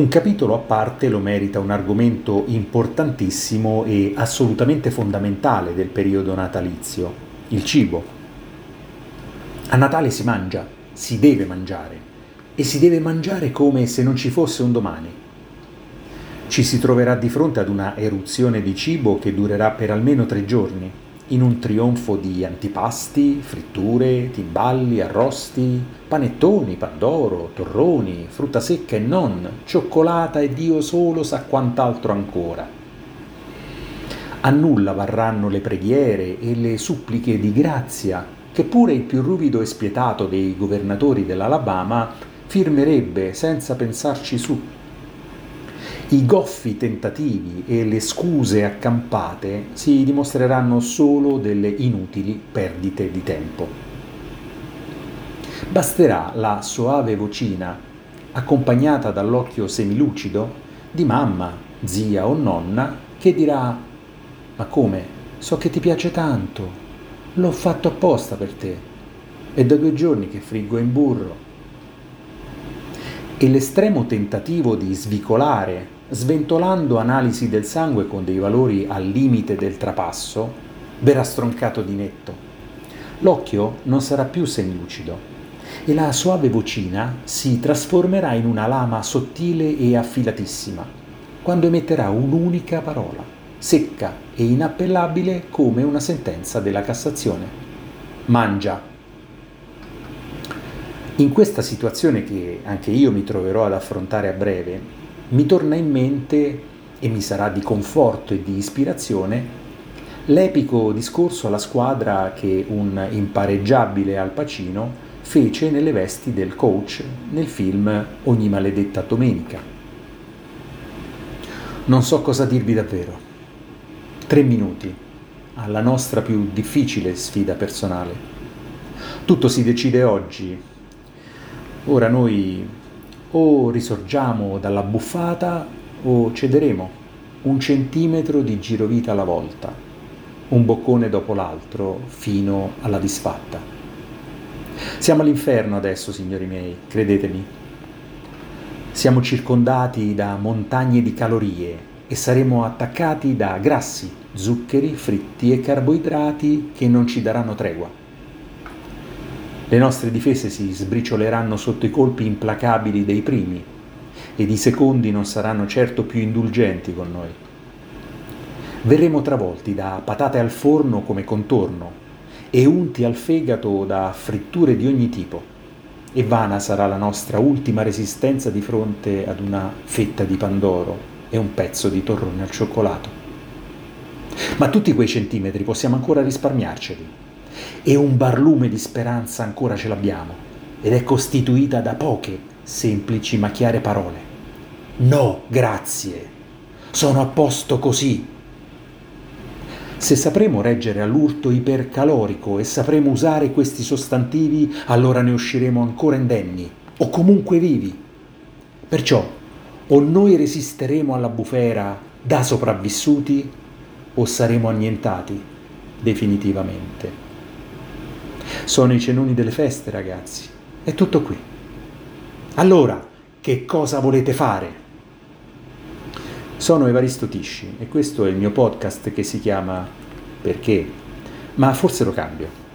Un capitolo a parte lo merita un argomento importantissimo e assolutamente fondamentale del periodo natalizio, il cibo. A Natale si mangia, si deve mangiare e si deve mangiare come se non ci fosse un domani. Ci si troverà di fronte ad una eruzione di cibo che durerà per almeno tre giorni in un trionfo di antipasti, fritture, timballi, arrosti, panettoni, pandoro, torroni, frutta secca e non, cioccolata e Dio solo sa quant'altro ancora. A nulla varranno le preghiere e le suppliche di grazia che pure il più ruvido e spietato dei governatori dell'Alabama firmerebbe senza pensarci su i goffi tentativi e le scuse accampate si dimostreranno solo delle inutili perdite di tempo. Basterà la soave vocina, accompagnata dall'occhio semilucido, di mamma, zia o nonna, che dirà Ma come? So che ti piace tanto. L'ho fatto apposta per te. È da due giorni che friggo in burro. E l'estremo tentativo di svicolare sventolando analisi del sangue con dei valori al limite del trapasso, verrà stroncato di netto. L'occhio non sarà più semilucido e la soave vocina si trasformerà in una lama sottile e affilatissima, quando emetterà un'unica parola, secca e inappellabile come una sentenza della Cassazione. Mangia. In questa situazione che anche io mi troverò ad affrontare a breve, mi torna in mente e mi sarà di conforto e di ispirazione l'epico discorso alla squadra che un impareggiabile Al Pacino fece nelle vesti del coach nel film Ogni maledetta domenica. Non so cosa dirvi davvero. Tre minuti alla nostra più difficile sfida personale. Tutto si decide oggi. Ora noi o risorgiamo dalla buffata o cederemo un centimetro di girovita alla volta, un boccone dopo l'altro, fino alla disfatta. Siamo all'inferno adesso, signori miei, credetemi. Siamo circondati da montagne di calorie e saremo attaccati da grassi, zuccheri, fritti e carboidrati che non ci daranno tregua. Le nostre difese si sbricioleranno sotto i colpi implacabili dei primi ed i secondi non saranno certo più indulgenti con noi. Verremo travolti da patate al forno come contorno e unti al fegato da fritture di ogni tipo. E vana sarà la nostra ultima resistenza di fronte ad una fetta di pandoro e un pezzo di torrone al cioccolato. Ma tutti quei centimetri possiamo ancora risparmiarceli e un barlume di speranza ancora ce l'abbiamo ed è costituita da poche semplici ma chiare parole. No, grazie, sono a posto così. Se sapremo reggere all'urto ipercalorico e sapremo usare questi sostantivi, allora ne usciremo ancora indenni o comunque vivi. Perciò o noi resisteremo alla bufera da sopravvissuti o saremo annientati definitivamente. Sono i cenoni delle feste, ragazzi. È tutto qui. Allora, che cosa volete fare? Sono Evaristo Tisci e questo è il mio podcast che si chiama Perché? Ma forse lo cambio.